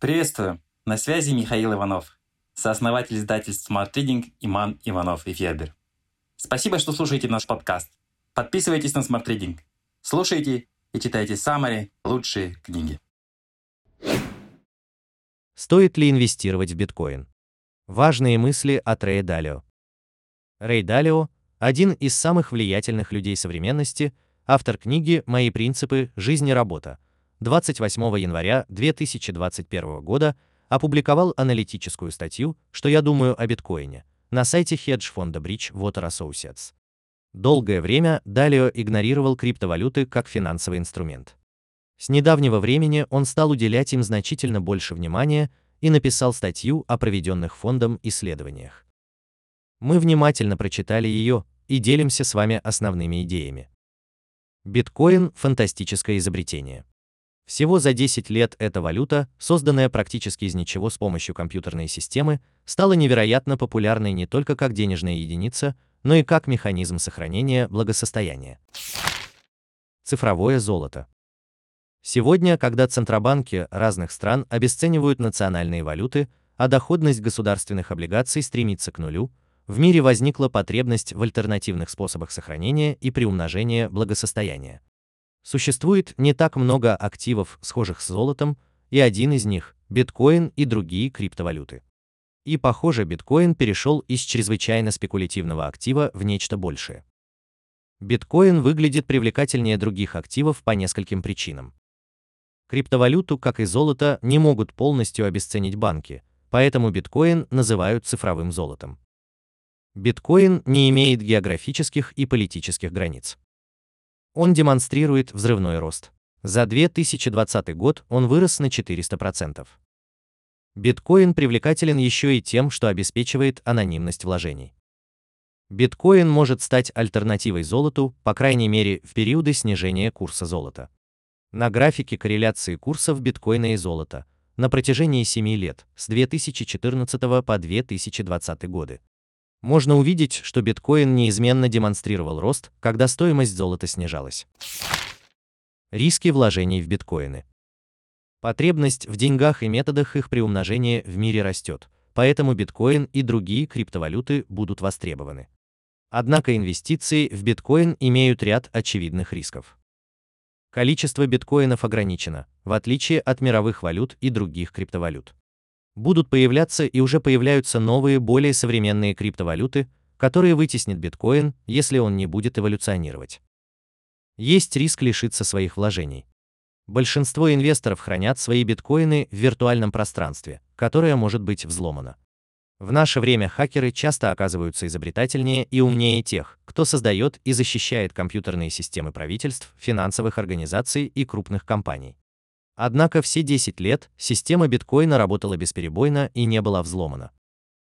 Приветствую! На связи Михаил Иванов, сооснователь издательств Smart Reading Иман Иванов и Федер. Спасибо, что слушаете наш подкаст. Подписывайтесь на Smart Reading. Слушайте и читайте самые лучшие книги. Стоит ли инвестировать в биткоин? Важные мысли от Рэя Далио. Рэй Далио – один из самых влиятельных людей современности, автор книги «Мои принципы. Жизнь и работа», 28 января 2021 года опубликовал аналитическую статью «Что я думаю о биткоине» на сайте хедж-фонда Bridgewater Associates. Долгое время Далио игнорировал криптовалюты как финансовый инструмент. С недавнего времени он стал уделять им значительно больше внимания и написал статью о проведенных фондом исследованиях. Мы внимательно прочитали ее и делимся с вами основными идеями. Биткоин – фантастическое изобретение. Всего за 10 лет эта валюта, созданная практически из ничего с помощью компьютерной системы, стала невероятно популярной не только как денежная единица, но и как механизм сохранения благосостояния. Цифровое золото. Сегодня, когда центробанки разных стран обесценивают национальные валюты, а доходность государственных облигаций стремится к нулю, в мире возникла потребность в альтернативных способах сохранения и приумножения благосостояния. Существует не так много активов, схожих с золотом, и один из них – биткоин и другие криптовалюты. И похоже, биткоин перешел из чрезвычайно спекулятивного актива в нечто большее. Биткоин выглядит привлекательнее других активов по нескольким причинам. Криптовалюту, как и золото, не могут полностью обесценить банки, поэтому биткоин называют цифровым золотом. Биткоин не имеет географических и политических границ. Он демонстрирует взрывной рост. За 2020 год он вырос на 400%. Биткоин привлекателен еще и тем, что обеспечивает анонимность вложений. Биткоин может стать альтернативой золоту, по крайней мере, в периоды снижения курса золота. На графике корреляции курсов биткоина и золота на протяжении 7 лет, с 2014 по 2020 годы, можно увидеть, что биткоин неизменно демонстрировал рост, когда стоимость золота снижалась. Риски вложений в биткоины. Потребность в деньгах и методах их приумножения в мире растет, поэтому биткоин и другие криптовалюты будут востребованы. Однако инвестиции в биткоин имеют ряд очевидных рисков. Количество биткоинов ограничено, в отличие от мировых валют и других криптовалют будут появляться и уже появляются новые, более современные криптовалюты, которые вытеснят биткоин, если он не будет эволюционировать. Есть риск лишиться своих вложений. Большинство инвесторов хранят свои биткоины в виртуальном пространстве, которое может быть взломано. В наше время хакеры часто оказываются изобретательнее и умнее тех, кто создает и защищает компьютерные системы правительств, финансовых организаций и крупных компаний. Однако все 10 лет система биткоина работала бесперебойно и не была взломана.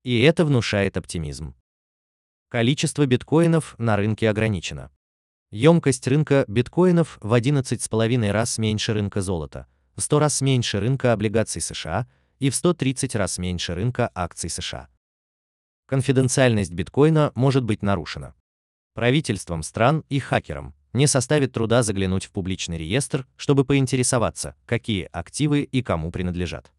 И это внушает оптимизм. Количество биткоинов на рынке ограничено. Емкость рынка биткоинов в 11,5 раз меньше рынка золота, в 100 раз меньше рынка облигаций США и в 130 раз меньше рынка акций США. Конфиденциальность биткоина может быть нарушена правительством стран и хакером, не составит труда заглянуть в публичный реестр, чтобы поинтересоваться, какие активы и кому принадлежат.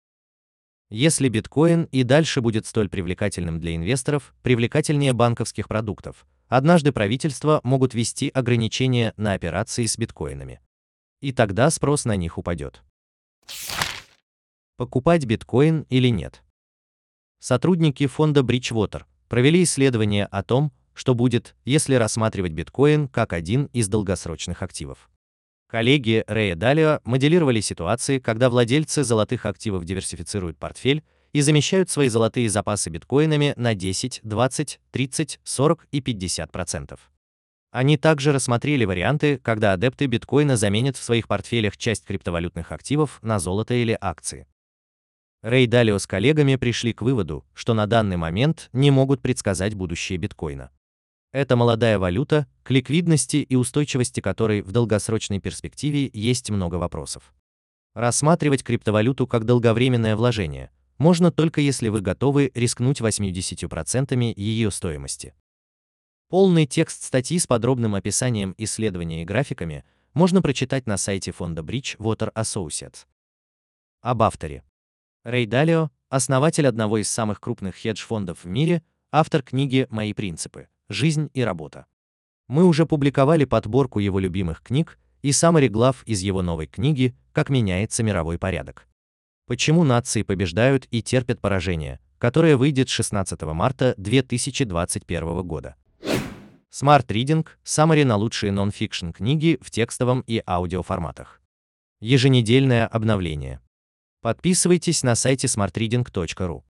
Если биткоин и дальше будет столь привлекательным для инвесторов, привлекательнее банковских продуктов, однажды правительства могут ввести ограничения на операции с биткоинами. И тогда спрос на них упадет. Покупать биткоин или нет? Сотрудники фонда Bridgewater провели исследование о том, что будет, если рассматривать биткоин как один из долгосрочных активов. Коллеги Рэя Далио моделировали ситуации, когда владельцы золотых активов диверсифицируют портфель и замещают свои золотые запасы биткоинами на 10, 20, 30, 40 и 50%. Они также рассмотрели варианты, когда адепты биткоина заменят в своих портфелях часть криптовалютных активов на золото или акции. Рэй Далио с коллегами пришли к выводу, что на данный момент не могут предсказать будущее биткоина. Это молодая валюта, к ликвидности и устойчивости которой в долгосрочной перспективе есть много вопросов. Рассматривать криптовалюту как долговременное вложение можно только если вы готовы рискнуть 80% ее стоимости. Полный текст статьи с подробным описанием исследования и графиками можно прочитать на сайте фонда Bridgewater Associates. Об авторе. Рэй Далио, основатель одного из самых крупных хедж-фондов в мире, автор книги «Мои принципы. Жизнь и работа». Мы уже публиковали подборку его любимых книг и саммари глав из его новой книги «Как меняется мировой порядок». Почему нации побеждают и терпят поражение, которая выйдет 16 марта 2021 года. Smart Reading – саммари на лучшие нон-фикшн книги в текстовом и аудиоформатах. Еженедельное обновление. Подписывайтесь на сайте smartreading.ru.